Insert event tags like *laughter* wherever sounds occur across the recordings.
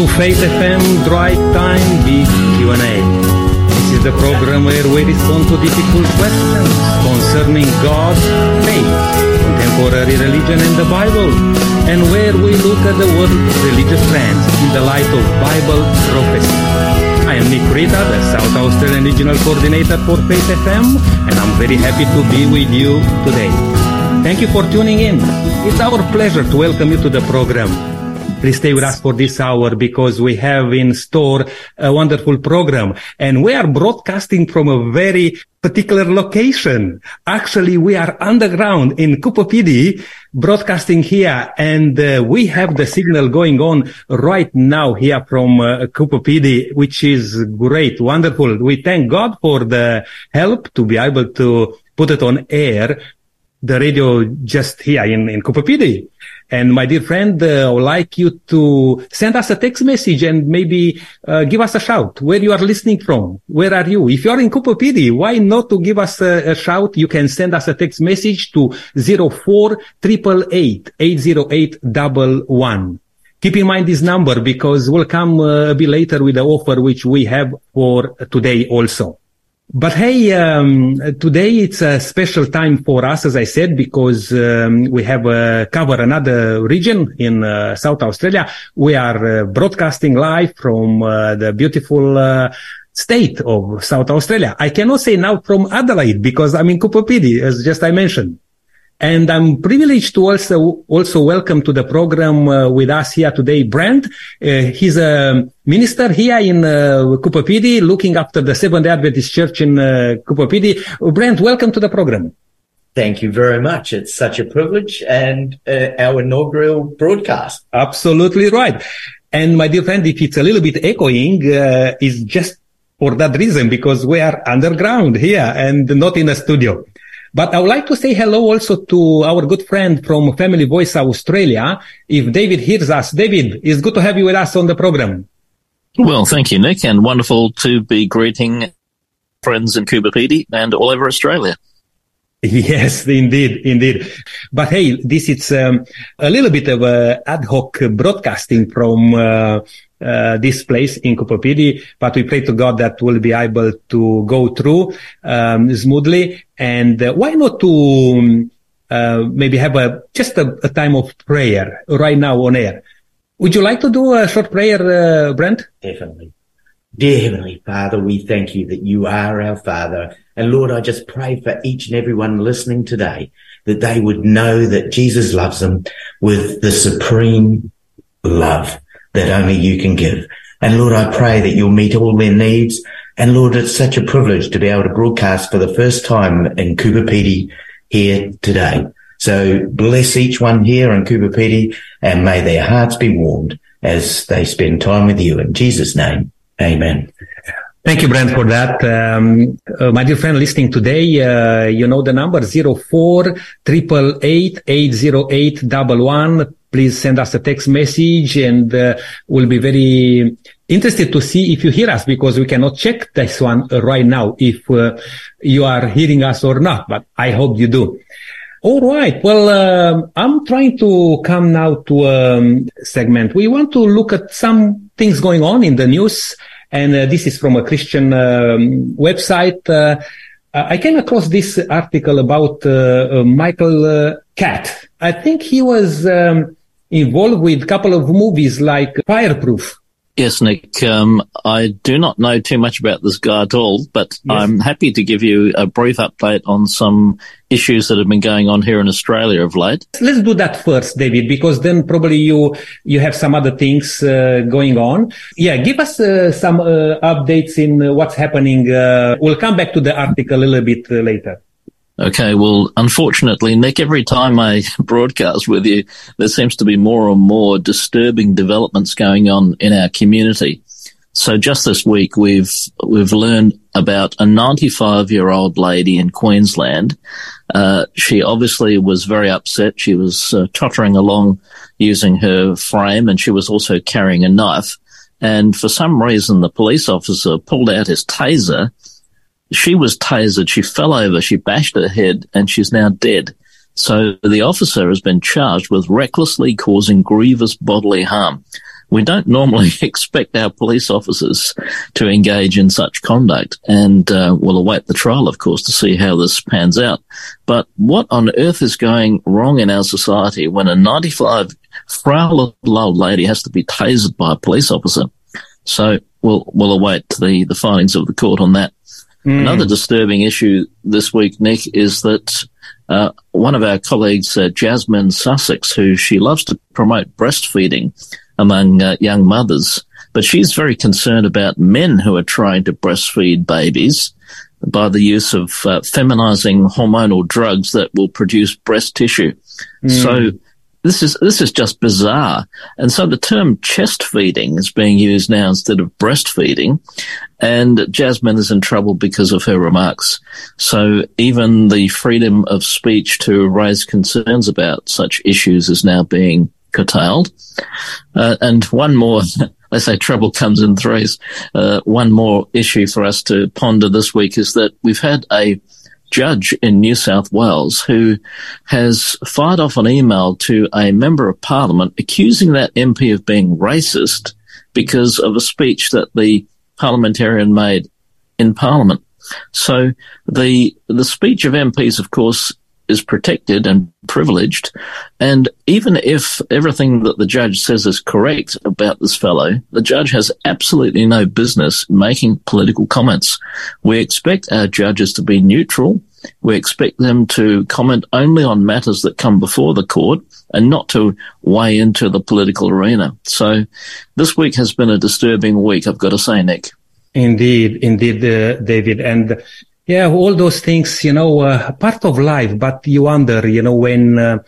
to Faith FM Drive Time Big Q&A. This is the program where we respond to difficult questions concerning God, faith, contemporary religion and the Bible, and where we look at the world's religious trends in the light of Bible prophecy. I am Nick Creta, the South Australian Regional Coordinator for Faith FM, and I'm very happy to be with you today. Thank you for tuning in. It's our pleasure to welcome you to the program. Please stay with us for this hour because we have in store a wonderful program and we are broadcasting from a very particular location. Actually, we are underground in Coober Pedy, broadcasting here and uh, we have the signal going on right now here from uh, Pedy, which is great, wonderful. We thank God for the help to be able to put it on air the radio just here in, in Pedy. And my dear friend, uh, I would like you to send us a text message and maybe uh, give us a shout where you are listening from. Where are you? If you are in Pedy, why not to give us a, a, shout? You can send us a text message to 04 808 Keep in mind this number because we'll come uh, a bit later with the offer which we have for today also. But hey, um, today it's a special time for us, as I said, because um, we have uh, cover another region in uh, South Australia. We are uh, broadcasting live from uh, the beautiful uh, state of South Australia. I cannot say now from Adelaide because I'm in Coober Pedy, as just I mentioned. And I'm privileged to also, also welcome to the program uh, with us here today, Brent. Uh, he's a minister here in uh, Pedy, looking after the Seventh Adventist Church in uh, Pedy. Brent, welcome to the program. Thank you very much. It's such a privilege and uh, our inaugural broadcast. Absolutely right. And my dear friend, if it's a little bit echoing, uh, it's just for that reason, because we are underground here and not in a studio. But I would like to say hello also to our good friend from Family Voice Australia. If David hears us, David, it's good to have you with us on the program. Well, thank you, Nick, and wonderful to be greeting friends in Pedy and all over Australia. *laughs* Yes, indeed, indeed. But hey, this is um, a little bit of a ad hoc broadcasting from uh, uh, this place in Coober but we pray to God that we'll be able to go through um, smoothly. And uh, why not to um, uh, maybe have a just a, a, time of prayer right now on air? Would you like to do a short prayer, uh, Brent? Definitely. Dear Heavenly Father, we thank you that you are our Father. And Lord, I just pray for each and everyone listening today that they would know that Jesus loves them with the supreme love that only you can give. And Lord, I pray that you'll meet all their needs. And Lord, it's such a privilege to be able to broadcast for the first time in Coober Pedy here today. So bless each one here in Coober Pedy and may their hearts be warmed as they spend time with you. In Jesus' name, amen. Thank you, Brent, for that. Um, uh, my dear friend listening today, uh, you know the number 04 Please send us a text message and uh, we'll be very interested to see if you hear us because we cannot check this one right now if uh, you are hearing us or not, but I hope you do. All right. Well, um, I'm trying to come now to a um, segment. We want to look at some things going on in the news and uh, this is from a Christian um, website. Uh, I came across this article about uh, Michael Catt. I think he was um, involved with a couple of movies like Fireproof. Yes, Nick. Um, I do not know too much about this guy at all, but yes. I'm happy to give you a brief update on some issues that have been going on here in Australia of late. Let's do that first, David, because then probably you you have some other things uh, going on. Yeah, give us uh, some uh, updates in what's happening. Uh, we'll come back to the article a little bit uh, later. Okay, well, unfortunately, Nick, every time I *laughs* broadcast with you, there seems to be more and more disturbing developments going on in our community. So just this week, we've we've learned about a 95 year old lady in Queensland. Uh, she obviously was very upset. She was uh, tottering along using her frame, and she was also carrying a knife. And for some reason, the police officer pulled out his taser she was tasered. She fell over. She bashed her head and she's now dead. So the officer has been charged with recklessly causing grievous bodily harm. we don't normally *laughs* expect our police officers to engage in such conduct and uh, we'll await the trial, of course, to see how this pans out. But what on earth is going wrong in our society when a 95 frail old lady has to be tasered by a police officer? So we'll, we'll await the, the findings of the court on that. Mm. Another disturbing issue this week, Nick, is that uh, one of our colleagues, uh, Jasmine Sussex, who she loves to promote breastfeeding among uh, young mothers, but she's very concerned about men who are trying to breastfeed babies by the use of uh, feminizing hormonal drugs that will produce breast tissue. Mm. So this is this is just bizarre. And so the term chest feeding is being used now instead of breastfeeding. And Jasmine is in trouble because of her remarks. So even the freedom of speech to raise concerns about such issues is now being curtailed. Uh, and one more, *laughs* they say trouble comes in threes. Uh, one more issue for us to ponder this week is that we've had a judge in New South Wales who has fired off an email to a member of parliament accusing that MP of being racist because of a speech that the parliamentarian made in parliament. So the, the speech of MPs, of course, is protected and privileged. And even if everything that the judge says is correct about this fellow, the judge has absolutely no business making political comments. We expect our judges to be neutral. We expect them to comment only on matters that come before the court and not to weigh into the political arena. So this week has been a disturbing week, I've got to say, Nick. Indeed, indeed, uh, David. And yeah, all those things, you know, uh, part of life, but you wonder, you know, when uh,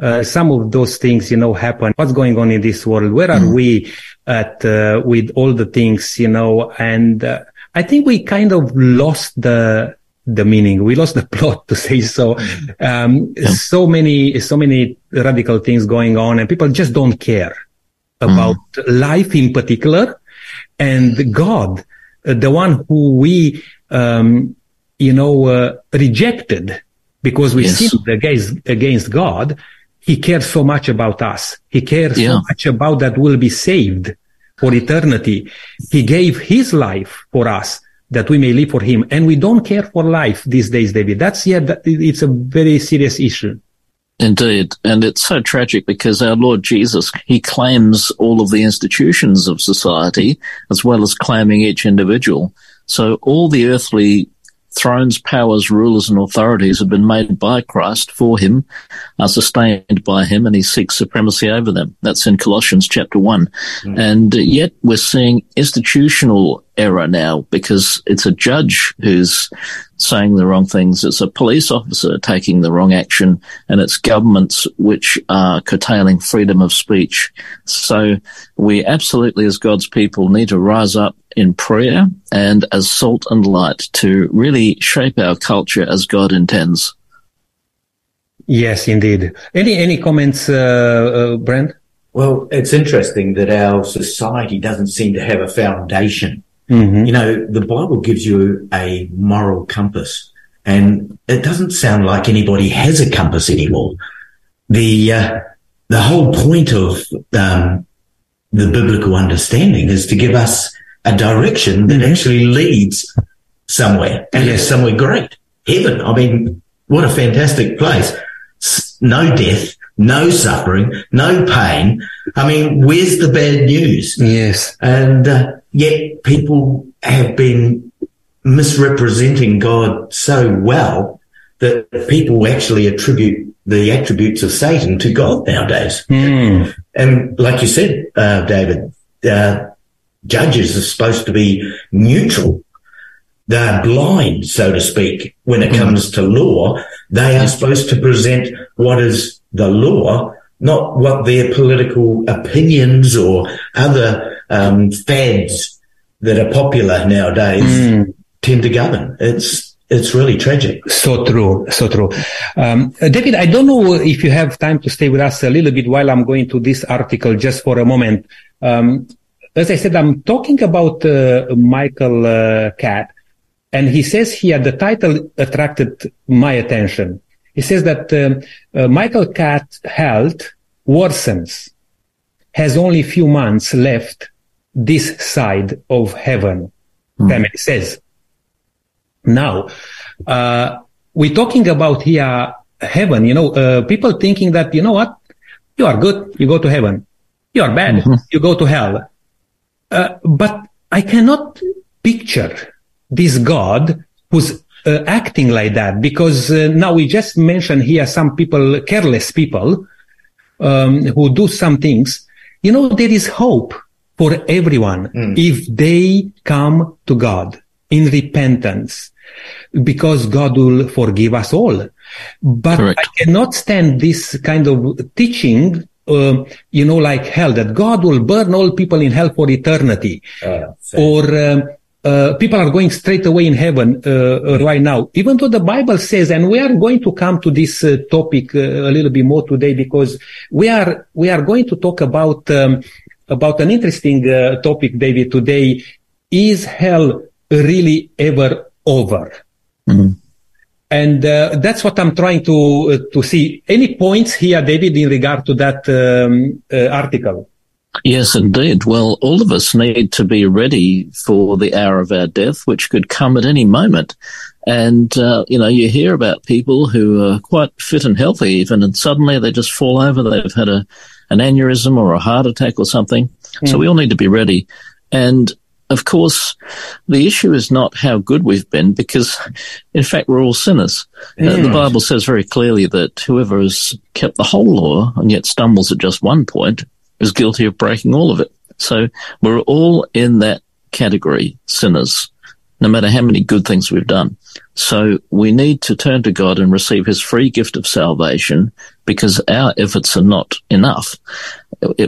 uh, some of those things, you know, happen, what's going on in this world? Where are mm. we at uh, with all the things, you know? And uh, I think we kind of lost the the meaning. We lost the *laughs* plot, to say so. Um, yeah. So many, so many radical things going on, and people just don't care about mm. life in particular, and God, uh, the one who we um, you know, uh, rejected because we yes. sinned against, against God, he cares so much about us. He cares yeah. so much about that we'll be saved for eternity. He gave his life for us that we may live for him. And we don't care for life these days, David. That's, yeah, that, it's a very serious issue. Indeed. And it's so tragic because our Lord Jesus, he claims all of the institutions of society as well as claiming each individual. So all the earthly thrones, powers, rulers, and authorities have been made by Christ for him, are sustained by him, and he seeks supremacy over them. That's in Colossians chapter 1. Mm. And yet we're seeing institutional error now because it's a judge who's saying the wrong things. It's a police officer taking the wrong action and it's governments which are curtailing freedom of speech. So we absolutely as God's people need to rise up in prayer and as salt and light to really shape our culture as God intends. Yes, indeed. Any any comments, uh, uh, Brent? Well, it's interesting that our society doesn't seem to have a foundation Mm-hmm. You know, the Bible gives you a moral compass and it doesn't sound like anybody has a compass anymore. The, uh, the whole point of, um, the biblical understanding is to give us a direction that mm-hmm. actually leads somewhere and it's somewhere great. Heaven. I mean, what a fantastic place. No death, no suffering, no pain. I mean, where's the bad news? Yes. And, uh, Yet people have been misrepresenting God so well that people actually attribute the attributes of Satan to God nowadays. Mm. And like you said, uh, David, uh, judges are supposed to be neutral. They're blind, so to speak, when it mm. comes to law. They are supposed to present what is the law, not what their political opinions or other um, fads that are popular nowadays mm. tend to govern. It's it's really tragic. So true, so true. Um, David, I don't know if you have time to stay with us a little bit while I'm going to this article just for a moment. Um, as I said, I'm talking about uh, Michael uh, Catt, and he says here the title attracted my attention. He says that uh, uh Michael Catt's health worsens has only a few months left this side of heaven, mm. family says. Now, uh, we're talking about here heaven, you know, uh, people thinking that, you know what? You are good, you go to heaven. You are bad, mm-hmm. you go to hell. Uh, but I cannot picture this God who's uh, acting like that because uh, now we just mentioned here some people, careless people, um, who do some things. You know, there is hope for everyone mm. if they come to God in repentance because God will forgive us all. But Correct. I cannot stand this kind of teaching uh, you know, like hell, that God will burn all people in hell for eternity. Uh, or um, uh, people are going straight away in heaven uh, right now, even though the Bible says, and we are going to come to this uh, topic uh, a little bit more today because we are we are going to talk about um, about an interesting topic, David. Today, is hell really ever over? Mm-hmm. And uh, that's what I'm trying to uh, to see. Any points here, David, in regard to that um, uh, article? Yes, indeed. Well, all of us need to be ready for the hour of our death, which could come at any moment. And, uh, you know, you hear about people who are quite fit and healthy even, and suddenly they just fall over. They've had a, an aneurysm or a heart attack or something. Mm. So hmm. we all need to be ready. And of course, the issue is not how good we've been, because in fact we're all sinners. Uh, the Bible says very clearly that whoever has kept the whole law and yet stumbles at just one point is guilty of breaking all of it. So we're all in that category, sinners, no matter how many good things we've done. So we need to turn to God and receive his free gift of salvation because our efforts are not enough.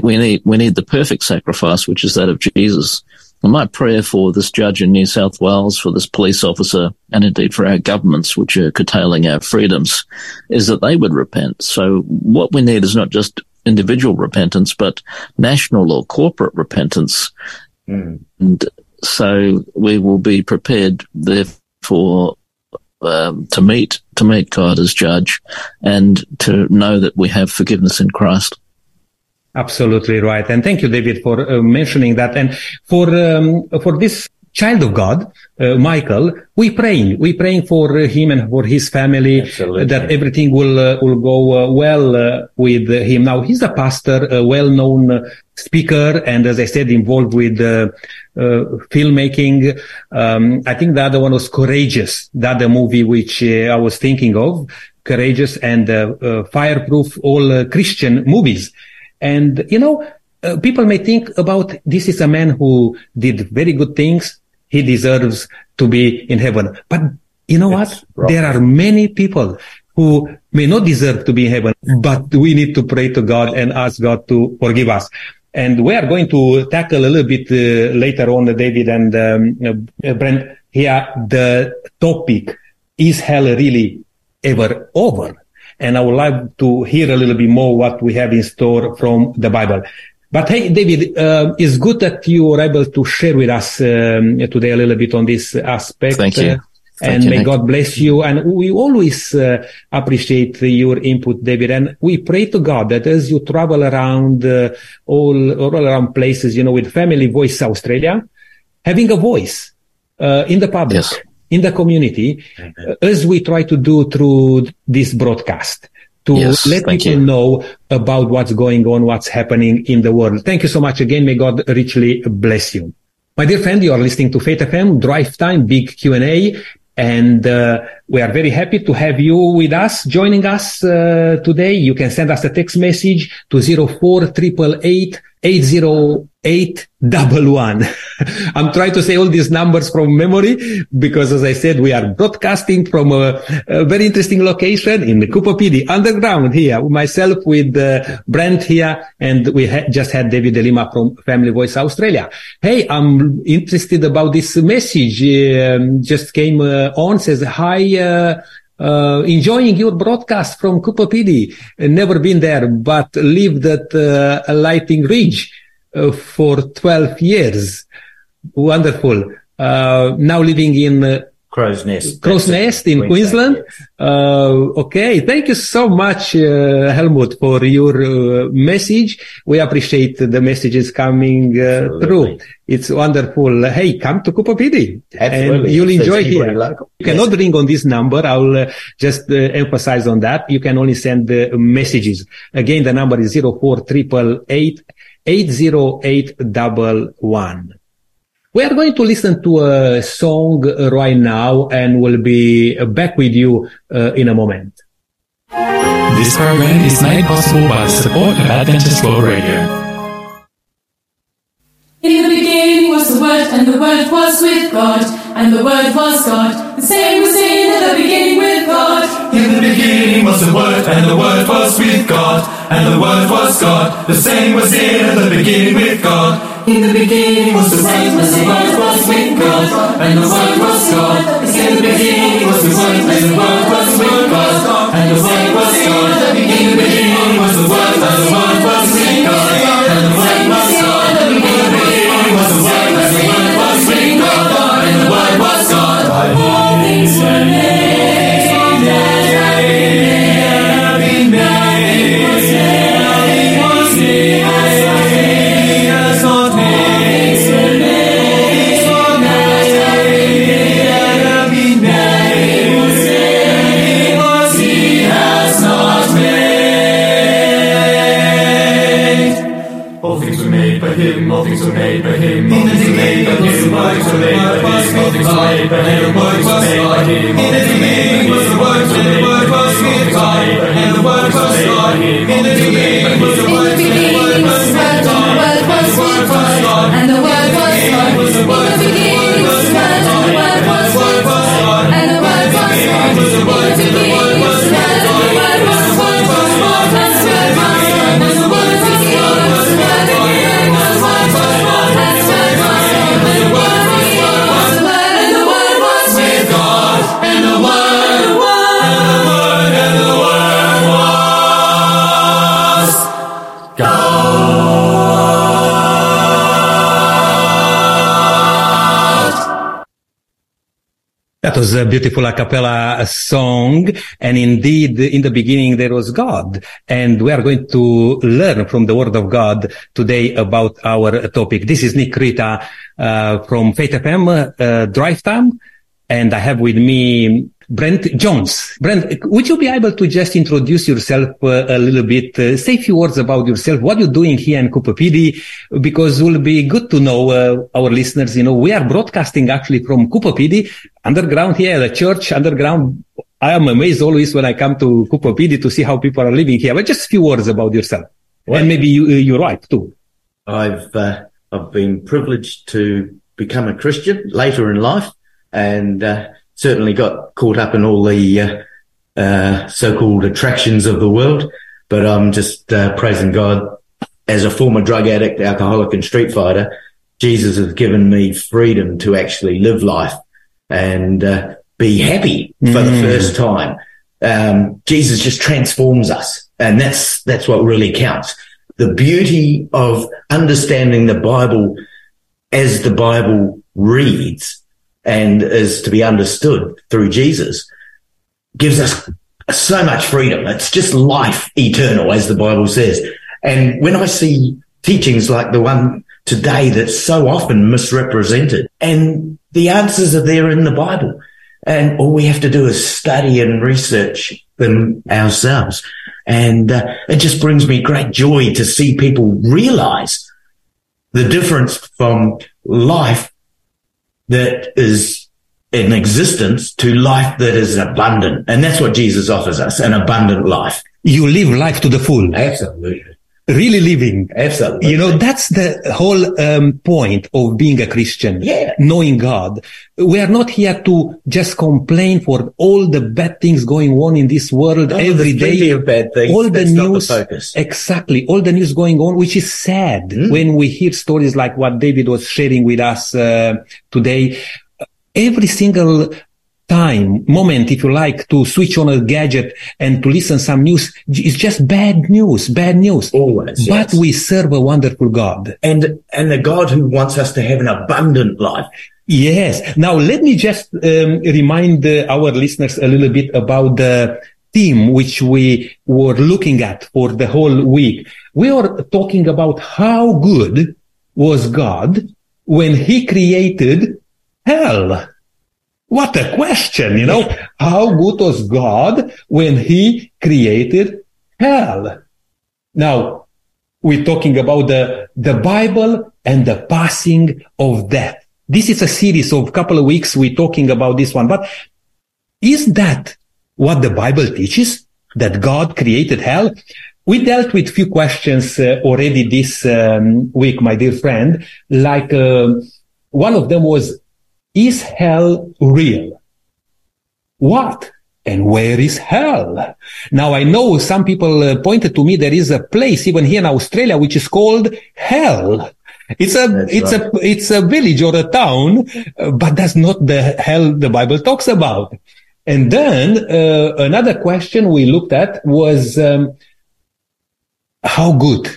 We need, we need the perfect sacrifice, which is that of Jesus. And my prayer for this judge in New South Wales, for this police officer, and indeed for our governments, which are curtailing our freedoms, is that they would repent. So what we need is not just individual repentance, but national or corporate repentance. Mm. And so we will be prepared, therefore, um, to meet to meet God as judge, and to know that we have forgiveness in Christ. Absolutely right, and thank you, David, for uh, mentioning that. And for um, for this child of God, uh, Michael, we praying, we praying for him and for his family Absolutely. that everything will uh, will go uh, well uh, with him. Now he's a pastor, a well-known speaker, and as I said, involved with uh, filmmaking. Um, I think the other one was Courageous, the other movie which I was thinking of, Courageous and Fireproof, all Christian movies. And you know, uh, people may think about this is a man who did very good things. He deserves to be in heaven. But you know it's what? Wrong. There are many people who may not deserve to be in heaven, but we need to pray to God and ask God to forgive us. And we are going to tackle a little bit uh, later on, David and um, uh, Brent, here the topic, is hell really ever over? And I would like to hear a little bit more what we have in store from the Bible. But hey, David, uh, it's good that you were able to share with us um, today a little bit on this aspect. Thank you. Uh, Thank and you, may Nick. God bless you. And we always uh, appreciate your input, David. And we pray to God that as you travel around uh, all, all around places, you know, with Family Voice Australia, having a voice uh, in the public, yes. in the community, uh, as we try to do through this broadcast to yes, let people you. know about what's going on, what's happening in the world. Thank you so much again. May God richly bless you. My dear friend, you are listening to Faith FM, Drive Time, Big Q&A. And uh, we are very happy to have you with us, joining us uh, today. You can send us a text message to 04 eight double one. *laughs* I'm trying to say all these numbers from memory because as I said, we are broadcasting from a, a very interesting location in the Coober Pedy underground here, myself with uh, Brent here and we ha- just had David D'Lima from Family Voice Australia. Hey, I'm interested about this message. Um, just came uh, on says, hi, uh, uh, enjoying your broadcast from Coober Pedy. Never been there, but lived at uh, Lightning Ridge uh, for 12 years. Wonderful. Uh, now living in uh, Crow's Nest. Crow's Nest in Queensland. Uh, okay. Thank you so much, uh, Helmut, for your uh, message. We appreciate the messages coming uh, through. It's wonderful. Hey, come to. Absolutely. And you'll enjoy here. local. You cannot ring on this number. I'll uh, just uh, emphasize on that. You can only send the messages. Again, the number is 04888 80811. We are going to listen to a song right now and we'll be back with you uh, in a moment. This program is made possible by the support of Adventist World Radio. In the beginning was the Word, and the Word was with God, and the Word was God. The same was in the beginning with God. In the beginning was the Word, and the Word was with God, and the Word was God. The same was in the beginning with God. In the beginning was the Word, and the Word was with God, and the Word was God. In the beginning was the Word, and the Word was with God, and the Word was God. In the beginning made by him, all things were made by him, all things were made by him, all things were made by him, all things were made by him, a beautiful a cappella song. And indeed, in the beginning, there was God. And we are going to learn from the word of God today about our topic. This is Nick Creta, uh, from Faith FM, uh, Drive Time. And I have with me Brent Jones. Brent, would you be able to just introduce yourself uh, a little bit? Uh, say a few words about yourself. What you're doing here in Coober Pedy? Because it will be good to know uh, our listeners. You know, we are broadcasting actually from Coober Pedy, underground here, the church underground. I am amazed always when I come to Coober Pedy to see how people are living here. But just a few words about yourself, and maybe you, uh, your wife too. I've uh, I've been privileged to become a Christian later in life, and uh, certainly got caught up in all the uh, uh, so-called attractions of the world. But I'm just uh, praising God as a former drug addict, alcoholic, and street fighter. Jesus has given me freedom to actually live life and uh, be happy for the first time. Um, Jesus just transforms us, and that's that's what really counts. The beauty of understanding the Bible as the Bible reads and is to be understood through Jesus gives us so much freedom. It's just life eternal, as the Bible says. And when I see teachings like the one today that's so often misrepresented and the answers are there in the Bible and all we have to do is study and research them ourselves. And uh, it just brings me great joy to see people realize the difference from life that is in existence to life that is abundant. And that's what Jesus offers us, an abundant life. You live life to the full, Absolutely. Really living. Absolutely. You know, that's the whole um, point of being a Christian. Yeah. Knowing God. We are not here to just complain for all the bad things going on in this world No, every there's plenty of bad things. All the the news. focus. Exactly. All the news going on, which is sad Mm. when we hear stories like what David was sharing with us uh, today. Every single time, moment, if you like, to switch on a gadget and to listen some news, it's just bad news, bad news. Always, But yes. we serve a wonderful God. and, and the God who wants us to have an abundant life. Yes. Now let me just um, remind uh, our listeners a little bit about the theme which we were looking at for the whole week. We are talking about how good was God when he created hell. What a question, you know? How good was God when he created hell? Now, we're talking about the, the Bible and the passing of death. This is a series of couple of weeks. We're talking about this one, but is that what the Bible teaches? That God created hell? We dealt with few questions uh, already this um, week, my dear friend. Like uh, one of them was, is hell real? What and where is hell? Now I know some people uh, pointed to me there is a place even here in Australia which is called hell. It's a That's it's right. a it's a village or a town, uh, but that's not the hell the Bible talks about. And then uh, another question we looked at was um, how good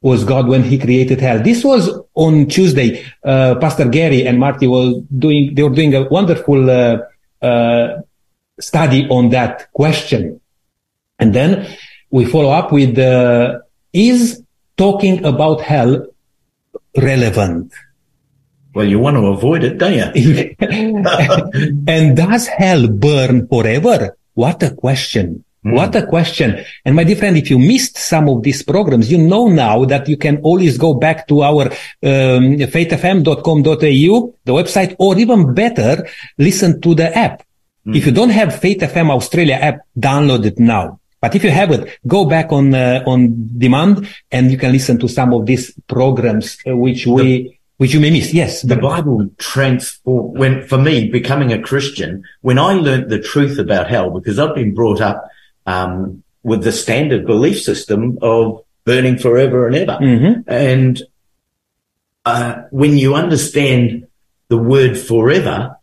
was God when He created hell? This was on Tuesday. Uh, Pastor Gary and Marty were doing they were doing a wonderful uh, uh, study on that question, and then we follow up with uh, is talking about hell relevant? Well, you want to avoid it, don't you? *laughs* and does hell burn forever? What a question. What a question. And my dear friend, if you missed some of these programs, you know now that you can always go back to our um, faithfm.com.au, the website, or even better, listen to the app. If you don't have Faith FM Australia app, download it now. But if you have it, go back on uh, on demand and you can listen to some of these programs uh, which we which you may miss. Yes, the Bible transform when for me becoming a Christian when I learnt the truth about hell because I've been brought up um, with the standard belief system of burning forever and ever, Mhm. and uh, when you understand the word forever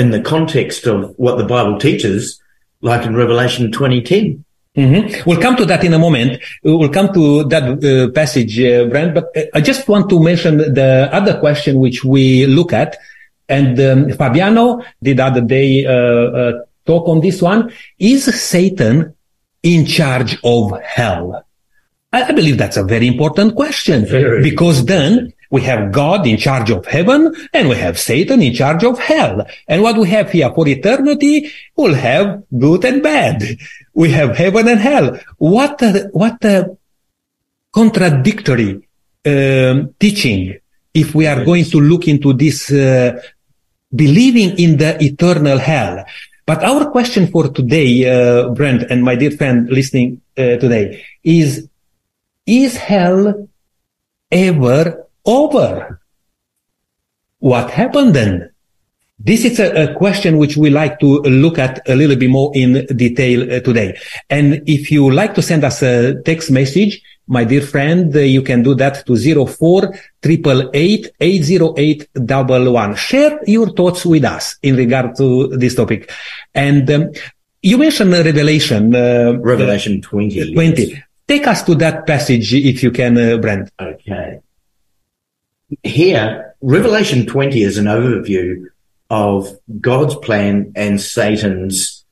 in the context of what the Bible teaches, like in Revelation twenty ten, Mhm. We'll come to that in a moment. We'll come to that uh, passage, uh, Brent, but uh, I just want to mention the other question which we look at. And um, Fabiano did other day uh, uh, talk on this one. Is Satan in charge of hell? I, I believe that's a very important question Very. because then we have God in charge of heaven and we have Satan in charge of hell. And what we have here for eternity, we'll have good and bad. We have heaven and hell. What a, what a contradictory um, teaching if we are going to look into this uh, believing in the eternal hell. But our question for today, uh, Brent and my dear friend listening uh, today is, is hell ever over? What happened then? This is a, a question which we like to look at a little bit more in detail uh, today. And if you like to send us a text message, my dear friend, uh, you can do that to 04 888 808 11. Share your thoughts with us in regard to this topic. And um, you mentioned Revelation. Uh, Revelation twenty. 20. Take us to that passage if you can, uh, Brent. Okay. Here, Revelation 20 is an overview of God's plan and Satan's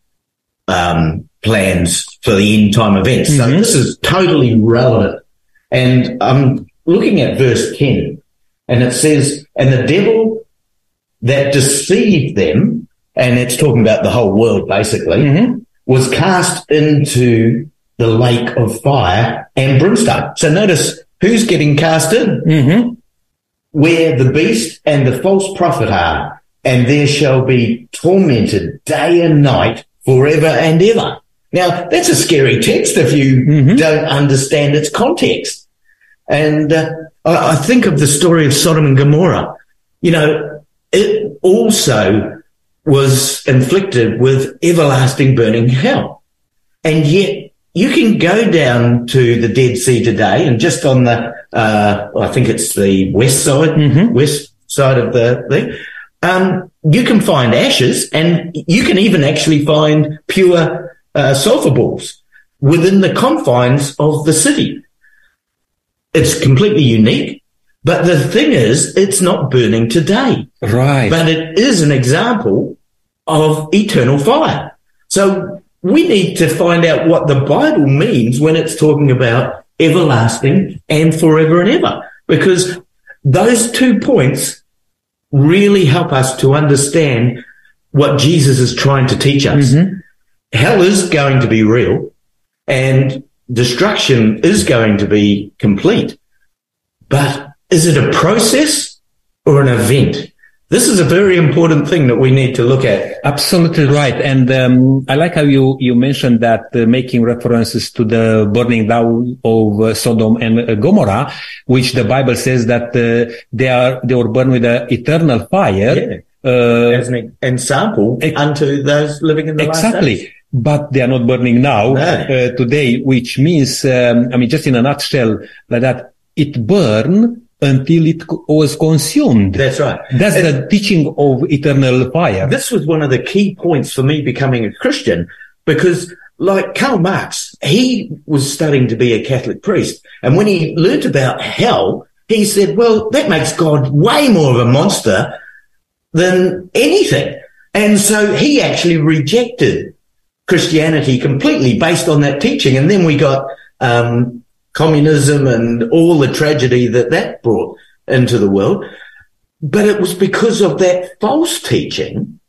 um, plans for the end time events. So Mhm. this is totally relevant. And I'm looking at verse 10 and it says, and the devil that deceived them, and it's talking about the whole world basically, Mhm. was cast into the lake of fire and brimstone. So notice who's getting cast in? Mhm. Where the beast and the false prophet are, and there shall be tormented day and night forever and ever. Now, that's a scary text if you Mhm. don't understand its context. And uh, I, I think of the story of Sodom and Gomorrah. You know, it also was inflicted with everlasting burning hell. And yet you can go down to the Dead Sea today and just on the, uh, I think it's the west side, Mhm. west side of the thing, um, you can find ashes and you can even actually find pure, uh, sulfur balls within the confines of the city. It's completely unique. But the thing is, it's not burning today, Right. but it is an example of eternal fire. So we need to find out what the Bible means when it's talking about everlasting and forever and ever, because those two points really help us to understand what Jesus is trying to teach us. Hell is going to be real and destruction is going to be complete. But is it a process or an event? This is a very important thing that we need to look at. Absolutely right. And um, I like how you, you mentioned that uh, making references to the burning down of uh, Sodom and uh, Gomorrah, which the Bible says that uh, they are they were burned with an eternal fire. Uh, As an example Ex- unto those living in the last exactly. But they are not burning now No. uh, today, which means, um, I mean, just in a nutshell, like that, it burned until it was consumed. That's right. That's And- the teaching of eternal fire. this was one of the key points for me becoming a Christian because like Karl Marx, he was studying to be a Catholic priest. And when he learnt about hell, he said, well, that makes God way more of a monster than anything. And so he actually rejected Christianity completely based on that teaching. And then we got, um, communism and all the tragedy that that brought into the world. But it was because of that false teaching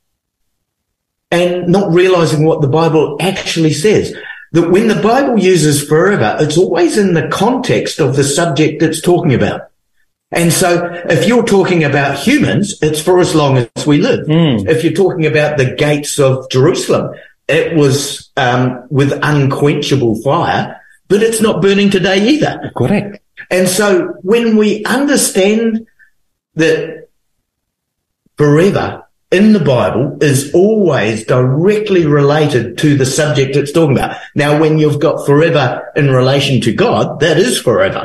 and not realizing what the Bible actually says. That when the Bible uses forever, it's always in the context of the subject it's talking about. And so if you're talking about humans, it's for as long as we live. If you're talking about the gates of Jerusalem, it was um, with unquenchable fire, but it's not burning today either. Correct. And so when we understand that forever in the Bible is always directly related to the subject it's talking about. Now, when you've got forever in relation to God, that is forever.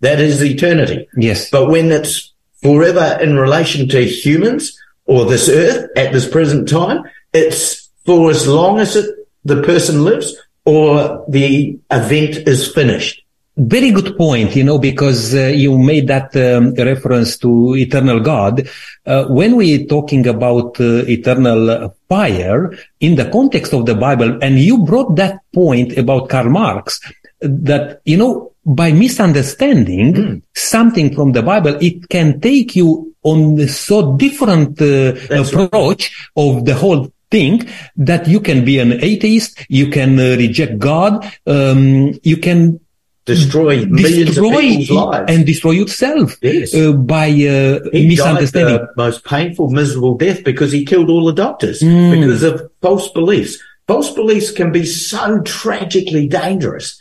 That is eternity. Yes. But when it's forever in relation to humans or this earth at this present time, it's for as long as it, the person lives or the event is finished. Very good point, you know, because uh, you made that um, reference to eternal God. Uh, when we're talking about uh, eternal fire in the context of the Bible, and you brought that point about Karl Marx, that, you know, by misunderstanding something from the Bible, it can take you on a so different uh, That's right. approach of the whole thing that you can be an atheist, you can uh, reject God, um, you can destroy millions destroy of people's lives. and destroy yourself Yes. uh, by uh, he misunderstanding. died the most painful, miserable death because he killed all the doctors Hmm. because of false beliefs. False beliefs can be so tragically dangerous.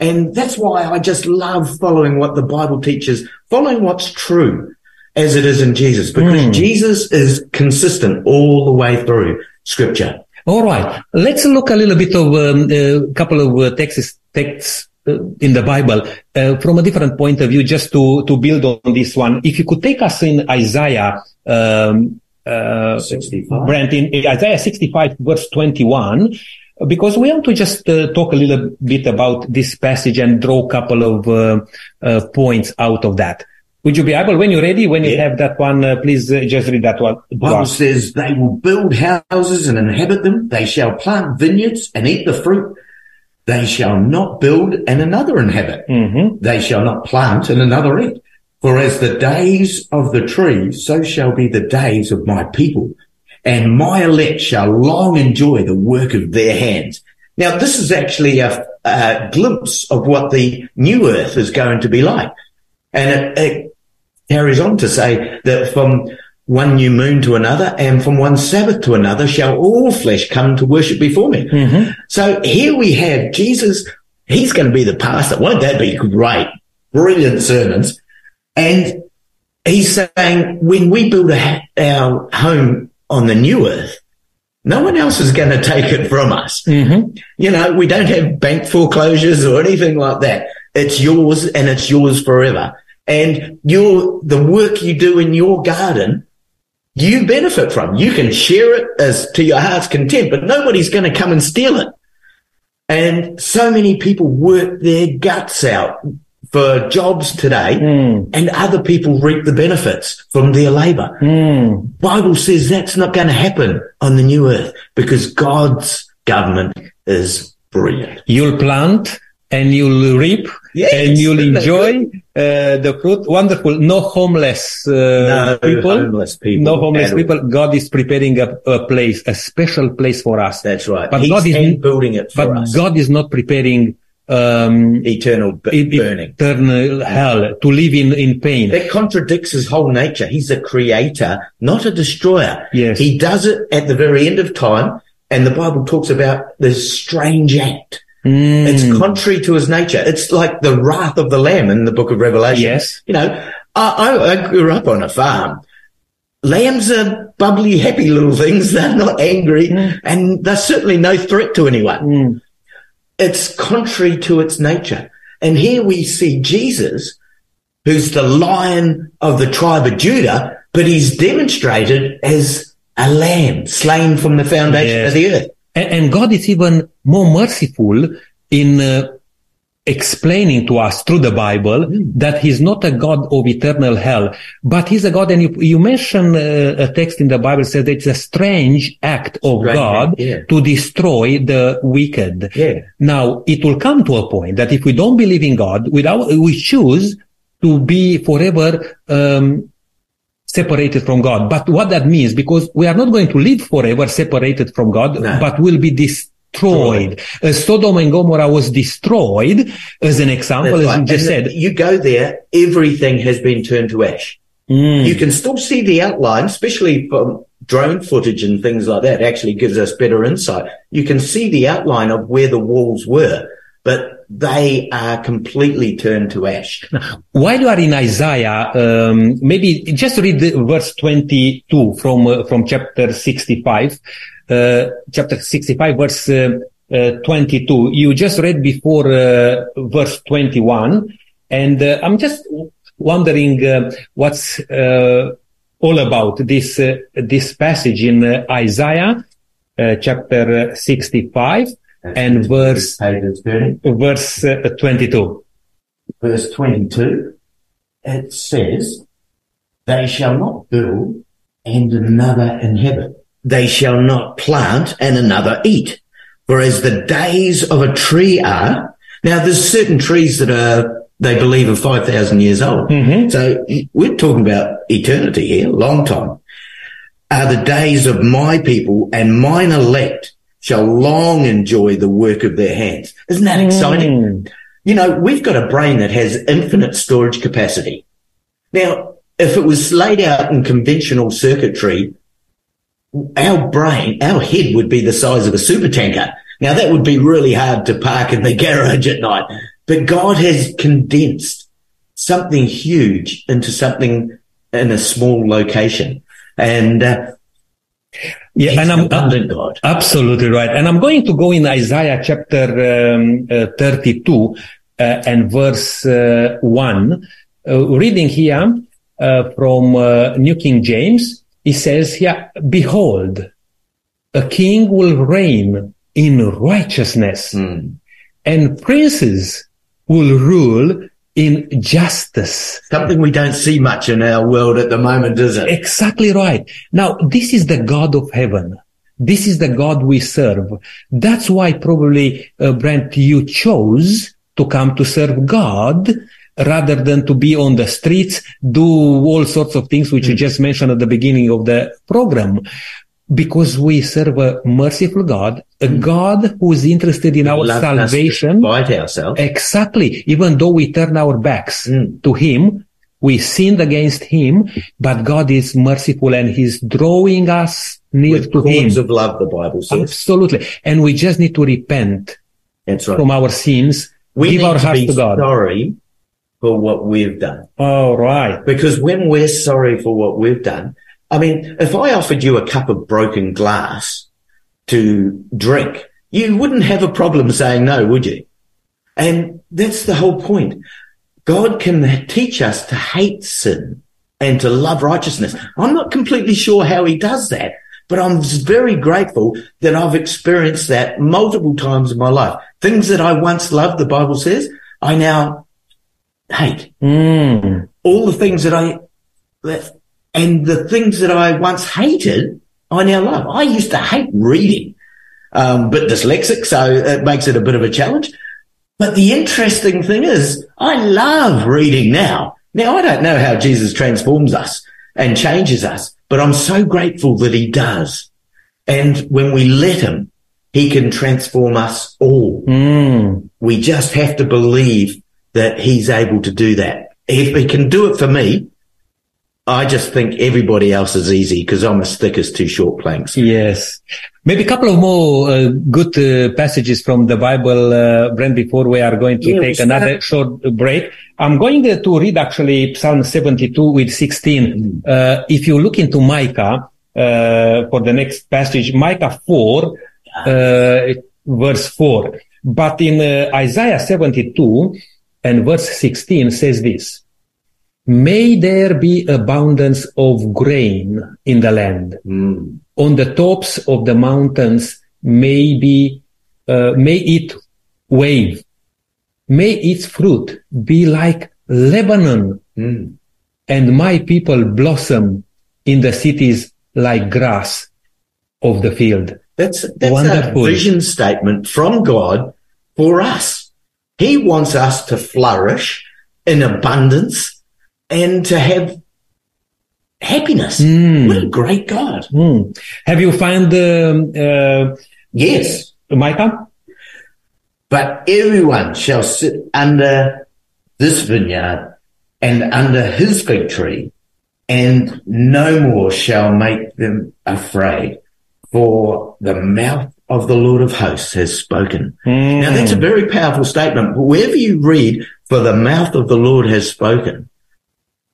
And that's why I just love following what the Bible teaches, following what's true as it is in Jesus, because Hmm. Jesus is consistent all the way through scripture. All right, let's look a little bit of um, a couple of uh, texts, texts uh, in the Bible uh, from a different point of view, just to to build on this one. If you could take us in Isaiah. Um, uh, 65. Brent, in Isaiah 65 verse 21, because we want to just uh, talk a little bit about this passage and draw a couple of uh, uh, points out of that. Would you be able, when you're ready, when you have that one, uh, please uh, just read that one. The Bible says they will build houses and inhabit them. They shall plant vineyards and eat the fruit. They shall not build and another inhabit. hmm They shall not plant and another eat. For as the days of the trees, so shall be the days of my people. And my elect shall long enjoy the work of their hands. Now, this is actually a, a glimpse of what the new earth is going to be like. And it, it carries on to say that from one new moon to another and from one Sabbath to another shall all flesh come to worship before me. So here we have Jesus. He's going to be the pastor. Won't that be great? Brilliant sermons. And he's saying when we build a, our home on the new earth, no one else is going to take it from us. hmm You know, we don't have bank foreclosures or anything like that. It's yours and it's yours forever. And your, the work you do in your garden, you benefit from. You can share it as to your heart's content, but nobody's going to come and steal it. And so many people work their guts out for jobs today Hmm. and other people reap the benefits from their labor. Hmm. Bible says that's not going to happen on the new earth because God's government is brilliant. You'll plant and you'll reap Yes, and you'll enjoy uh, the fruit. Wonderful. No homeless uh, No people. homeless people No homeless all. people. God is preparing a, a place, a special place for us. That's right. But He's God is- building it for But us. God is not preparing um, Eternal b- burning. eternal hell to live in, in pain. That contradicts his whole nature. He's a creator, not a destroyer. Yes. He does it at the very end of time. And the Bible talks about this strange act. Mm, It's contrary to his nature. It's like the wrath of the lamb in the book of Revelation. Yes. You know, I, I, I grew up on a farm. Lambs are bubbly, happy little things. *laughs* They're not angry and they're certainly no threat to anyone. mm, It's contrary to its nature. And here we see Jesus, who's the lion of the tribe of Judah, but he's demonstrated as a lamb slain from the foundation Yes. of the earth. And, God is even more merciful in uh, explaining to us through the Bible that He's not a God of eternal hell, but He's a God. And you, you mention uh, a text in the Bible says that it's a strange act of Strange God act, yeah. to destroy the wicked. Yeah. Now it will come to a point that if we don't believe in God, without we choose to be forever. Um, separated from God. But what that means, because we are not going to live forever separated from God, No. but will be destroyed. As Sodom and Gomorrah was destroyed, as an example, That's as right. you just And said. You go there, everything has been turned to ash. Mm, You can still see the outline, especially from drone footage and things like that. Actually gives us better insight. You can see the outline of where the walls were, but they are completely turned to ash. While you are in Isaiah, um, maybe just read the verse 22 from, uh, from chapter 65, uh, chapter 65, verse, uh, uh, 22. You just read before, uh, verse 21. And, uh, I'm just wondering, what's, all about this, this passage in Isaiah, chapter 65 and verse, verse uh, 22. verse 22, it says, they shall not build and another inhabit. They shall not plant and another eat. For as the days of a tree are, now there's certain trees that are, they believe are 5,000 years old. So we're talking about eternity here, long time. Are the days of my people and mine elect shall long enjoy the work of their hands. Isn't that exciting? You know, we've got a brain that has infinite storage capacity. Now, if it was laid out in conventional circuitry, our brain, our head would be the size of a super tanker. Now that would be really hard to park in the garage at night, but God has condensed something huge into something in a small location. And, uh, Yeah, he's and I'm God. absolutely right. And I'm going to go in Isaiah chapter um, uh, 32 uh, and verse uh, 1. Uh, reading here uh, from uh, New King James, he says here, Behold, a king will reign in righteousness Hmm. and princes will rule in justice. Something we don't see much in our world at the moment, is it? Exactly right. Now, this is the God of heaven. This is the God we serve. That's why probably, uh, Brent, you chose to come to serve God rather than to be on the streets, do all sorts of things which you just mentioned at the beginning of the program. Because we serve a merciful God, a God who is interested in our salvation. ourselves. Exactly. Even though we turn our backs Mm. to him, we sinned against him, but God is merciful and he's drawing us near With to him. of love, the Bible says. Absolutely. And we just need to repent That's right. from our sins, We give our to hearts be to God. sorry for what we've done. All right. Because when we're sorry for what we've done, I mean, if I offered you a cup of broken glass to drink, you wouldn't have a problem saying no, would you? And that's the whole point. God can teach us to hate sin and to love righteousness. I'm not completely sure how he does that, but I'm very grateful that I've experienced that multiple times in my life. Things that I once loved, the Bible says, I now hate. Mm. All the things that I, that, and the things that I once hated, I now love. I used to hate reading, um, but dyslexic, so it makes it a bit of a challenge. But the interesting thing is, I love reading now. Now, I don't know how Jesus transforms us and changes us, but I'm so grateful that he does. And when we let him, he can transform us all. Mm. We just have to believe that he's able to do that. If he can do it for me, I just think everybody else is easy because I'm as thick as two short planks. Yes. Maybe a couple of more uh, good uh, passages from the Bible, uh, Brent, before we are going to Yeah, take we another short break. I'm going uh, to read actually Psalm 72 with 16. Uh, if you look into Micah, uh, for the next passage, Micah 4, uh, verse 4. But in uh, Isaiah 72 and verse 16 says this. May there be abundance of grain in the land Mm. on the tops of the mountains may be, uh, may it wave. May its fruit be like Lebanon Mm. and my people blossom in the cities like grass of the field. That's, that's Wonderful. a vision statement from God for us. He wants us to flourish in abundance and to have happiness. Mm. What a great God. Hmm. Have you found the. uh, Yes. Micah? But everyone shall sit under this vineyard and under his fig tree, and no more shall make them afraid, for the mouth of the Lord of hosts has spoken. Now that's a very powerful statement. Wherever you read, for the mouth of the Lord has spoken,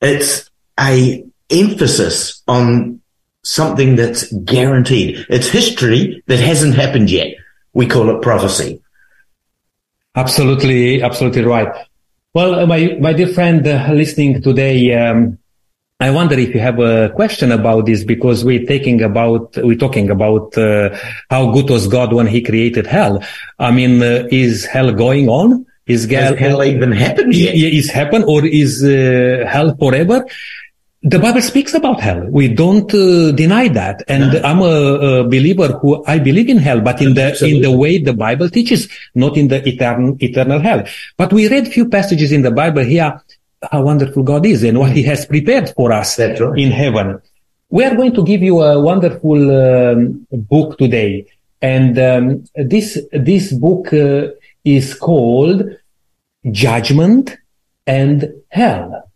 it's a emphasis on something that's guaranteed. It's history that hasn't happened yet. We call it prophecy. Absolutely, absolutely right. Well, uh, my my dear friend uh, listening today, um, I wonder if you have a question about this because we're taking about we're talking about uh, how good was God when He created hell. I mean, uh, is hell going on? Is Has hell even happened yet? is happen or is uh, hell forever? The Bible speaks about hell. We don't uh, deny that. And No. I'm a, a believer who I believe in hell, but in the, in the way the Bible teaches, not in the eternal, eternal hell. But we read few passages in the Bible here, how wonderful God is and what he has prepared for us right. in heaven. We are going to give you a wonderful um, book today. And um, this, this book uh, is called Judgment and Hell.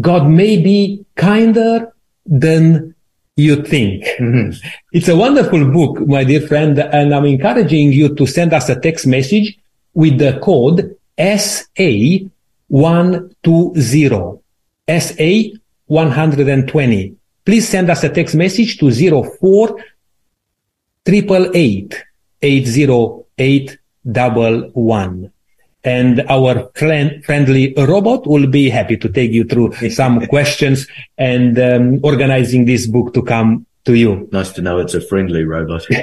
God may be kinder than you think. Mhm. *laughs* It's a wonderful book, my dear friend, and I'm encouraging you to send us a text message with the code SA120. SA120. Please send us a text message to 04 888 80811. And our friend, friendly robot will be happy to take you through some *laughs* questions and um, organizing this book to come to you. Nice to know it's a friendly robot. *laughs*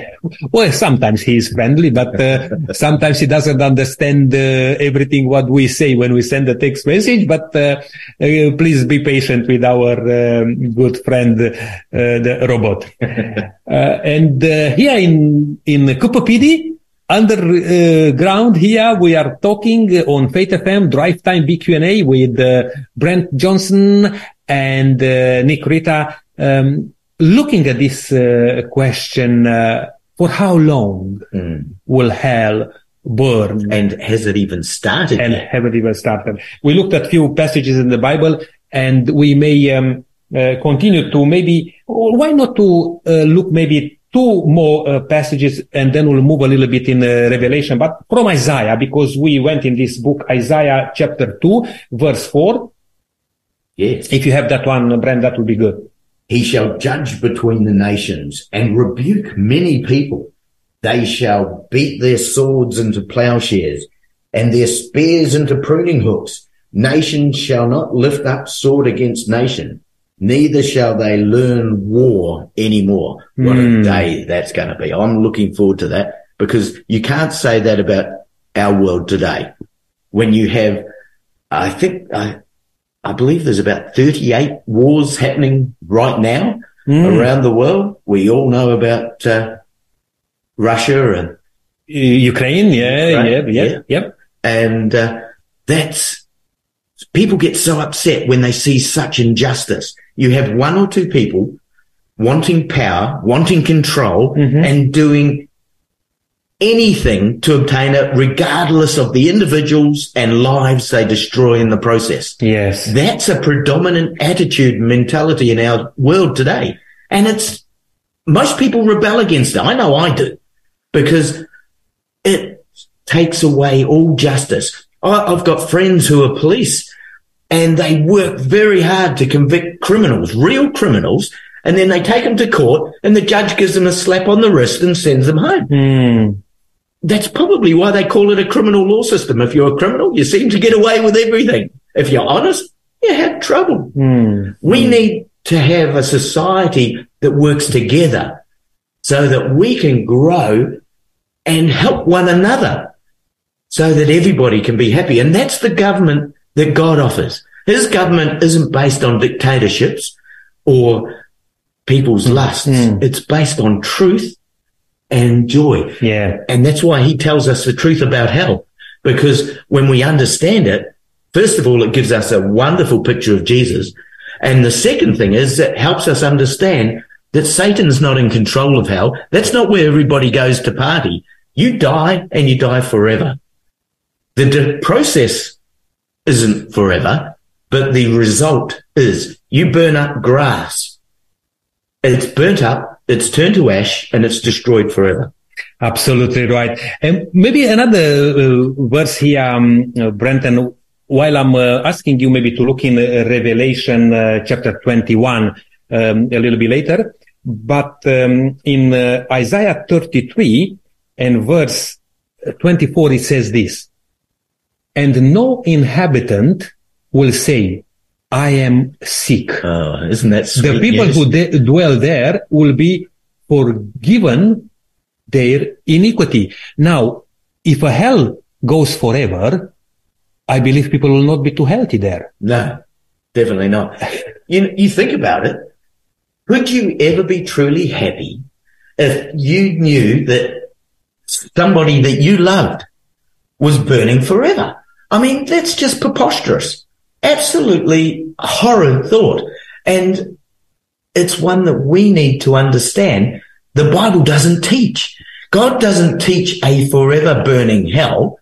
Well, sometimes he is friendly, but uh, *laughs* sometimes he doesn't understand uh, everything what we say when we send a text message. But uh, uh, please be patient with our um, good friend, uh, the robot. uh, and uh, here in in Coober Pedy, underground here, we are talking on Faith FM Drive Time BQ&A with uh, Brent Jones and uh, Nick Creta. Um, looking at this uh, question, uh, for how long will hell burn? And has it even started and yet? haven't even started. We looked at few passages in the Bible and we may um, uh, continue to maybe, or why not to uh, look maybe two more uh, passages and then we'll move a little bit in uh, Revelation, but from Isaiah, because we went in this book, Isaiah chapter 2, verse 4. Yes. If you have that one, Brand, that would be good. He shall judge between the nations and rebuke many people. They shall beat their swords into plowshares and their spears into pruning hooks. Nation shall not lift up sword against nation, neither shall they learn war anymore. What a day that's going to be. I'm looking forward to that because you can't say that about our world today when you have I think I, I believe there's about 38 wars happening right now around the world. We all know about uh, Russia and Ukraine, yeah, yeah, yeah, yeah. yep. and uh, that's people get so upset when they see such injustice. You have one or two people wanting power, wanting control, mm-hmm. and doing anything to obtain it, regardless of the individuals and lives they destroy in the process. Yes. That's a predominant attitude and mentality in our world today. And it's most people rebel against it. I know I do because it takes away all justice. I, I've got friends who are police and they work very hard to convict criminals, real criminals. And then they take them to court and the judge gives them a slap on the wrist and sends them home. Hmm. That's probably why they call it a criminal law system. If you're a criminal, you seem to get away with everything. If you're honest, you have trouble. Hmm. We need to have a society that works together so that we can grow and help one another so that everybody can be happy. And that's the government that God offers. His government isn't based on dictatorships or people's hmm. lusts. Hmm. It's based on truth and joy. Yeah. And that's why he tells us the truth about hell. Because when we understand it, first of all, it gives us a wonderful picture of Jesus. And the second thing is it helps us understand that Satan's not in control of hell. That's not where everybody goes to party. You die and you die forever. The d- process isn't forever, but the result is you burn up grass. It's burnt up, it's turned to ash, and it's destroyed forever. Absolutely right. And maybe another uh, verse here, um, uh, Brenton, while I'm uh, asking you maybe to look in uh, Revelation uh, chapter 21 um, a little bit later, but um, in Isaiah 33 and verse 24, it says this, and no inhabitant will say, I am sick. Oh, isn't that sweet? the people news? who de- dwell there will be forgiven their iniquity. Now, if a hell goes forever, I believe people will not be too healthy there. No, definitely not. *laughs* You, you think about it. Could you ever be truly happy if you knew that somebody that you loved was burning forever? I mean, that's just preposterous. Absolutely horrid thought. And it's one that we need to understand. The Bible doesn't teach. God doesn't teach a forever burning hell.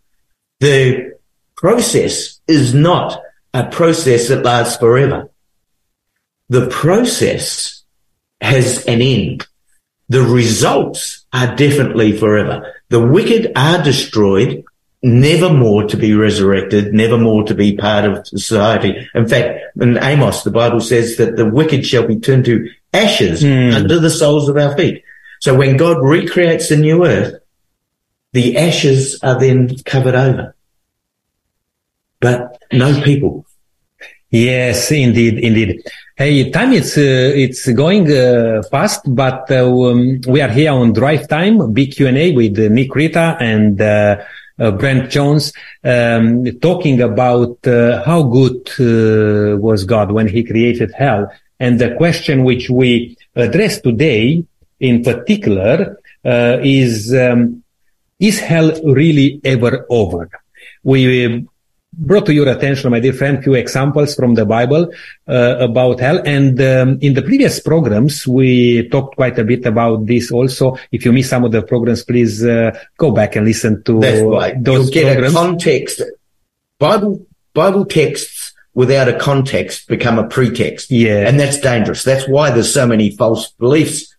The process is not a process that lasts forever. The process has an end. The results are definitely forever. The wicked are destroyed, never more to be resurrected, never more to be part of society. In fact, in Amos, the Bible says that the wicked shall be turned to ashes under the soles of our feet. So when God recreates the new earth, the ashes are then covered over. But no people. Yes, indeed, indeed. Hey, time it's uh, it's going uh, fast, but uh, um, we are here on Drive Time, big Q and A with uh, Nick Creta and uh, uh, Brent Jones, um, talking about uh, how good uh, was God when He created hell, and the question which we address today, in particular, uh, is um, is hell really ever over? We brought to your attention, my dear friend, few examples from the Bible uh, about hell. And um, in the previous programs, we talked quite a bit about this also. If you miss some of the programs, please uh, go back and listen to That's right. those You'll get programs. a context. Bible Bible texts without a context become a pretext. Yeah. And that's dangerous. That's why there's so many false beliefs.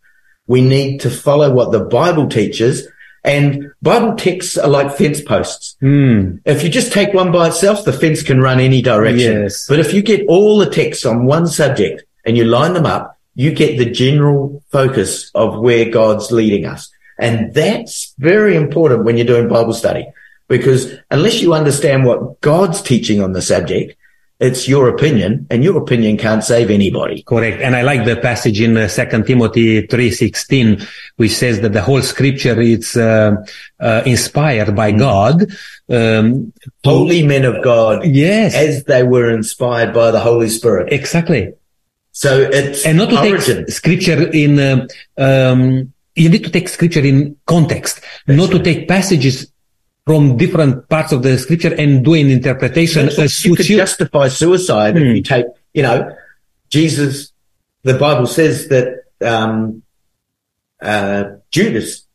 We need to follow what the Bible teaches. And Bible texts are like fence posts. Hmm. If you just take one by itself, the fence can run any direction. Yes. But if you get all the texts on one subject and you line them up, you get the general focus of where God's leading us. And that's very important when you're doing Bible study because unless you understand what God's teaching on the subject, It's your opinion and your opinion can't save anybody. Correct. And I like the passage in uh, 2 Timothy 3.16, which says that the whole scripture is uh, uh, inspired by God. Um, Holy men of God Yes. as they were inspired by the Holy Spirit. exactly. So it's And not to origin. take scripture in, um, um, you need to take scripture in context, not to take passages from different parts of the scripture and do an interpretation as you could you. justify suicide Hmm. if you take, you know, Jesus, the Bible says that, um, uh, Judas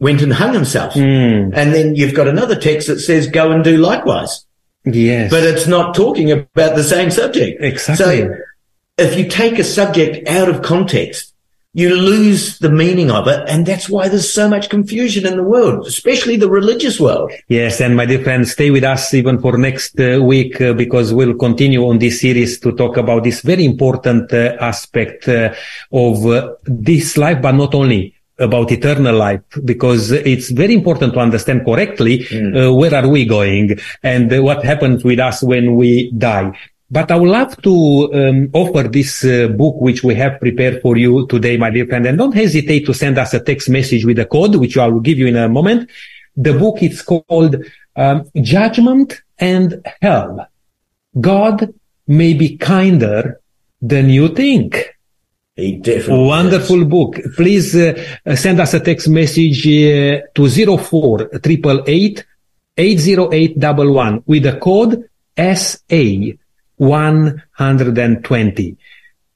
went and hung himself. Hmm. And then you've got another text that says go and do likewise, Yes. but it's not talking about the same subject. Exactly. So if you take a subject out of context, you lose the meaning of it. And that's why there's so much confusion in the world, especially the religious world. Yes, and my dear friends, stay with us even for next uh, week uh, because we'll continue on this series to talk about this very important uh, aspect uh, of uh, this life, but not only about eternal life, because it's very important to understand correctly uh, where are we going and uh, what happens with us when we die. But I would love to um, offer this uh, book which we have prepared for you today, my dear friend, and don't hesitate to send us a text message with a code, which I will give you in a moment. The book is called um, Judgment and Hell. God may be kinder than you think. Definitely is. Wonderful book. Please uh, uh, send us a text message uh, to 04 888 80811 with the code SA 120,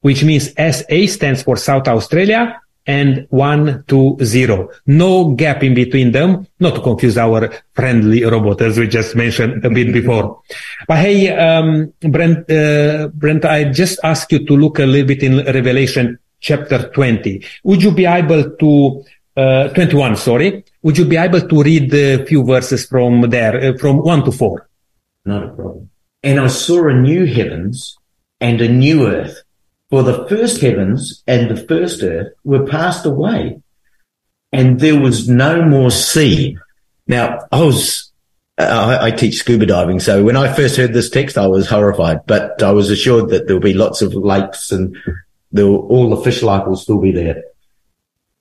which means SA stands for South Australia and 120. No gap in between them, not to confuse our friendly robot as we just mentioned a bit before. But hey, um, Brent, uh, Brent, I just asked you to look a little bit in Revelation chapter 20. Would you be able to, uh, 21, sorry. Would you be able to read a few verses from there, uh, from 1 to 4? Not a problem. And I saw a new heavens and a new earth. For the first heavens and the first earth were passed away. And there was no more sea. Now, I was, uh, teach scuba diving. So when I first heard this text, I was horrified, but I was assured that there'll be lots of lakes and will, all the fish life will still be there.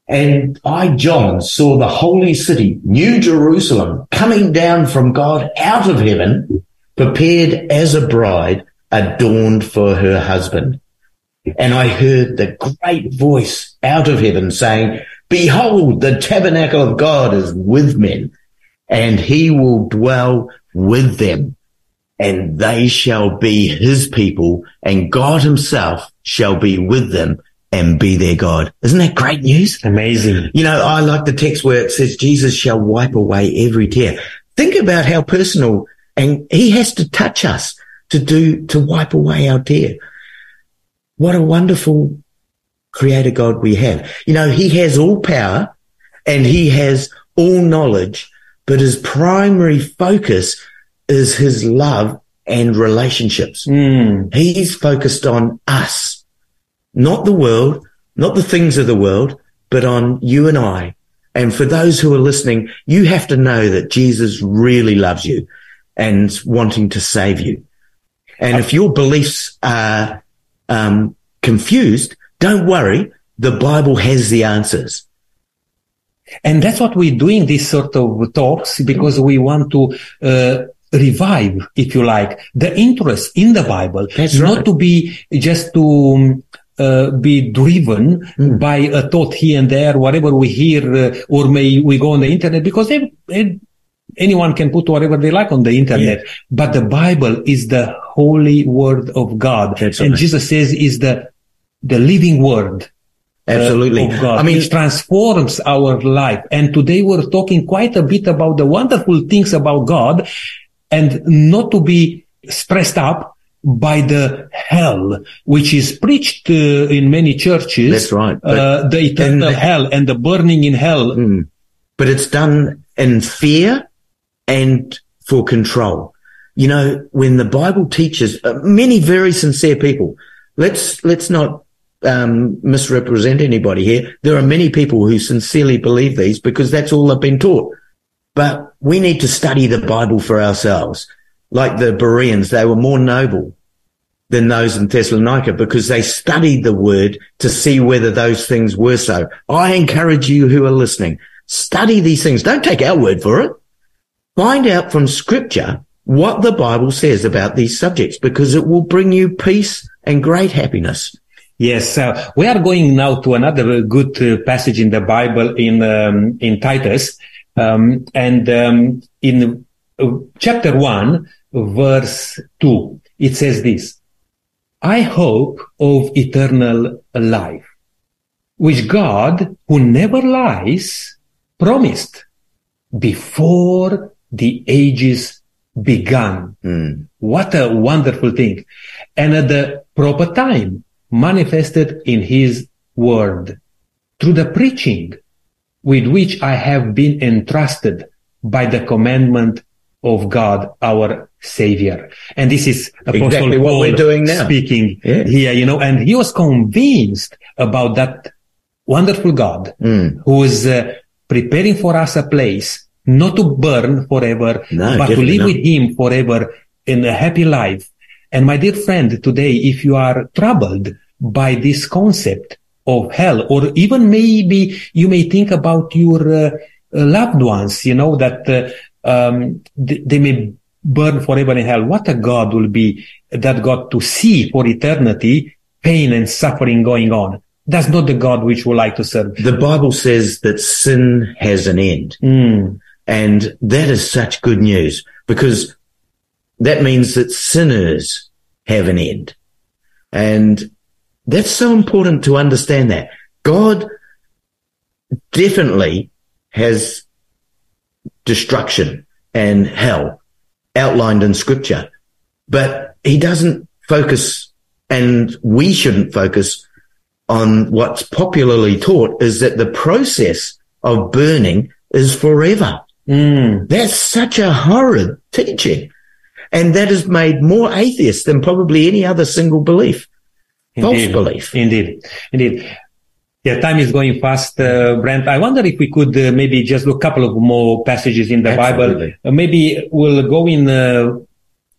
And I, John, saw the holy city, New Jerusalem, coming down from God out of heaven, prepared as a bride adorned for her husband. And I heard the great voice out of heaven saying, behold, the tabernacle of God is with men and he will dwell with them and they shall be his people and God himself shall be with them and be their God. Isn't that great news? Amazing. You know, I like the text where it says Jesus shall wipe away every tear. Think about how personal and he has to touch us to do, to wipe away our tear. What a wonderful creator God we have. You know, he has all power and he has all knowledge, but his primary focus is his love and relationships. Mm. He's focused on us, not the world, not the things of the world, but on you and I. And for those who are listening, you have to know that Jesus really loves you and wanting to save you. And if your beliefs are um, confused, don't worry. The Bible has the answers. And that's what we're doing these sort of talks because we want to uh, revive, if you like, the interest in the Bible. That's not right. to be just to um, uh, be driven Hmm. by a thought here and there, whatever we hear, uh, or may we go on the internet because they, they- anyone can put whatever they like on the internet. But the Bible is the holy word of God. That's and right. Jesus says is the, the living word Absolutely. of God. I mean, it transforms our life. And today we're talking quite a bit about the wonderful things about God and not to be stressed up by the hell, which is preached uh, in many churches. That's right. Uh, the eternal and- hell and the burning in hell. Mm. but it's done in fear and for control. You know, when the Bible teaches uh, many very sincere people, let's, let's not, um, misrepresent anybody here. There are many people who sincerely believe these because that's all they've been taught. But we need to study the Bible for ourselves. like the Bereans, they were more noble than those in Thessalonica because they studied the word to see whether those things were so. I encourage you who are listening, study these things. Don't take our word for it. Find out from scripture what the Bible says about these subjects because it will bring you peace and great happiness. Yes, uh, we are going now to another good uh, passage in the Bible in um, in Titus, um, and um, in uh, chapter one, verse two, it says this: "I hope of eternal life, which God, who never lies, promised before the ages began." What a wonderful thing! And at the proper time manifested in his word through the preaching with which I have been entrusted by the commandment of God, our savior. And this is Apostle Exactly what Paul we're doing now. speaking Yeah. here, you know, and he was convinced about that wonderful God Mm. who is uh, preparing for us a place not to burn forever, No, but to live not. with him forever in a happy life. And my dear friend, today, if you are troubled by this concept of hell, or even maybe you may think about your uh, uh, loved ones, you know, that uh, um, th- they may burn forever in hell. What a God will be that God to see for eternity pain and suffering going on. That's not the God which we like to serve. The Bible says that sin has an end. Mm. And that is such good news because that means that sinners have an end. And that's so important to understand that. God definitely has destruction and hell outlined in scripture, but he doesn't focus and we shouldn't focus on what's popularly taught is that the process of burning is forever. Mm. That's such a horrid teaching. And that has made more atheists than probably any other single belief. False Indeed. belief. Indeed. Indeed. Yeah, time is going fast, uh, Brent. I wonder if we could uh, maybe just look a couple of more passages in the Absolutely. Bible. Uh, maybe we'll go in, uh,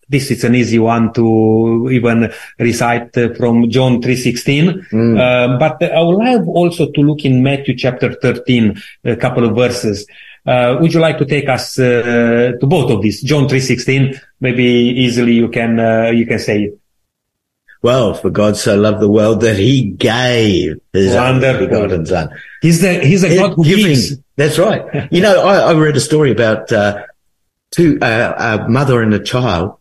this is an easy one to even recite uh, from John 3.16. Uh, but I would like also to look in Matthew chapter 13, a couple of verses. Uh, would you like to take us uh, to both of these? John 3.16, maybe easily you can, uh, you can say it. Well, for God so loved the world that he gave his Wonderful. begotten son. He's the, he's a God who Giving. gives. That's right. You know, I, I read a story about, uh, two, uh, a mother and a child.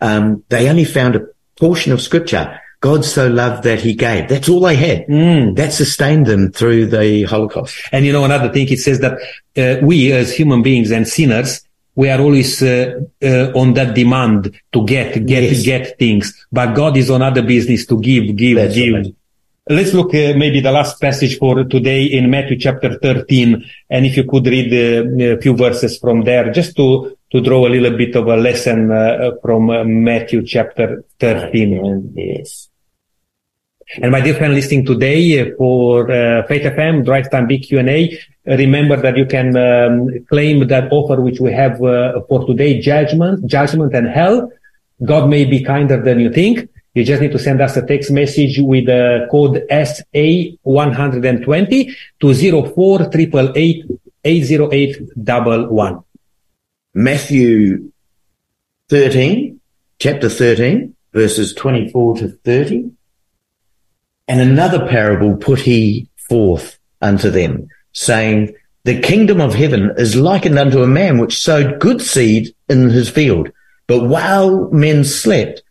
Um, they only found a portion of scripture. God so loved that he gave. That's all they had. Mm. That sustained them through the Holocaust. And you know, another thing, it says that uh, we as human beings and sinners, we are always uh, uh, on that demand to get, get, Yes. get things. But God is on other business to give, give, That's give. right. Let's look uh, maybe the last passage for today in Matthew chapter 13. And if you could read uh, a few verses from there, just to, to draw a little bit of a lesson uh, from uh, Matthew chapter 13. Yes. And my dear friend listening today uh, for uh, Faith FM, Drive Time Big Q&A, remember that you can um, claim that offer which we have uh, for today, judgment, judgment and hell. God may be kinder than you think. You just need to send us a text message with the code SA120 to 04 Matthew 13, chapter 13, verses 24 to 30. And another parable put he forth unto them, saying, The kingdom of heaven is likened unto a man which sowed good seed in his field. But while men slept,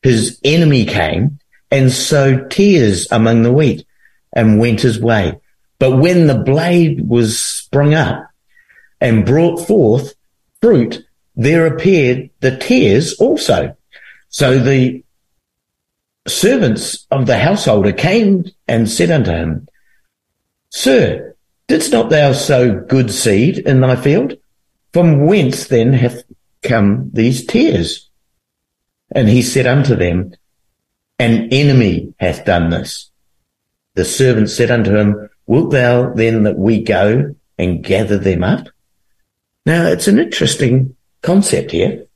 his enemy came and sowed tares among the wheat and went his way. But when the blade was sprung up and brought forth fruit, there appeared the tares also. So the servants of the householder came and said unto him, Sir, didst not thou sow good seed in thy field? From whence then hath come these tares? And he said unto them, An enemy hath done this. The servant said unto him, Wilt thou then that we go and gather them up? Now it's an interesting concept here.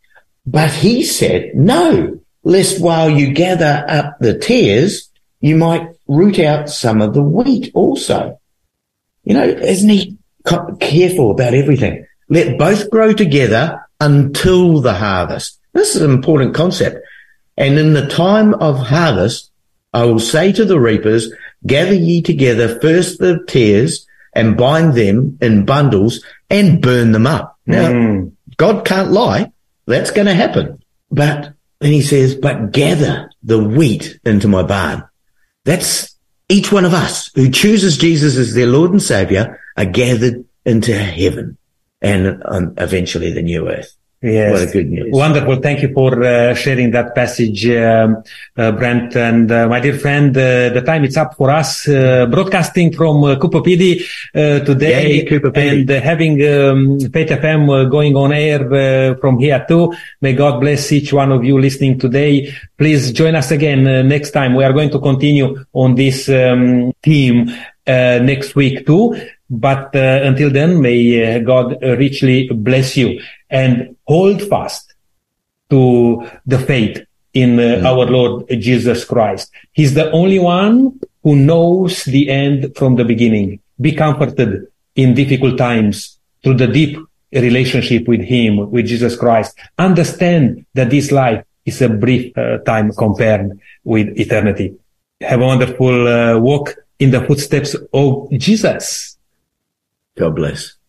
But he said, no, lest while you gather up the tares, you might root out some of the wheat also. You know, isn't he careful about everything? Let both grow together until the harvest. This is an important concept. And in the time of harvest, I will say to the reapers, gather ye together first the tares and bind them in bundles and burn them up. Now, Mm. God can't lie. That's going to happen. But then he says, but gather the wheat into my barn. That's each one of us who chooses Jesus as their Lord and Savior are gathered into heaven and um, eventually the new earth. Yes. What a good news. Wonderful. Thank you for uh, sharing that passage, um, uh, Brent. And uh, my dear friend, uh, the time is up for us uh, broadcasting from uh, Coober Pedy uh, today Yay, and having um, Faith FM uh, going on air uh, from here too. May God bless each one of you listening today. Please join us again uh, next time. We are going to continue on this um, theme uh, next week too. But uh, until then, may uh, God richly bless you and hold fast to the faith in uh, our Lord Jesus Christ. He's the only one who knows the end from the beginning. Be comforted in difficult times through the deep relationship with Him, with Jesus Christ. Understand that this life is a brief uh, time compared with eternity. Have a wonderful uh, walk in the footsteps of Jesus. God bless.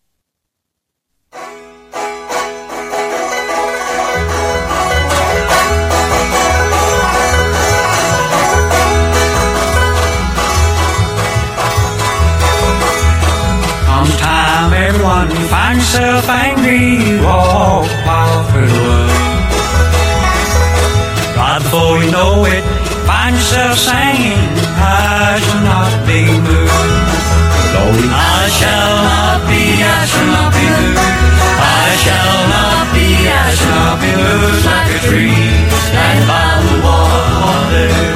Everyone finds yourself angry, walk wild through the woods. Right before you know it, find yourself singing, I shall not be moved. I shall not be, I shall not be moved. I shall not be, I shall not be moved like a tree standing by the water.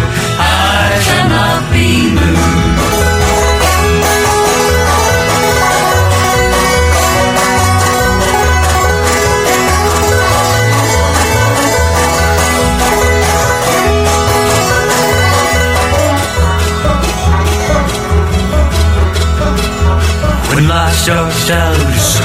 your shadows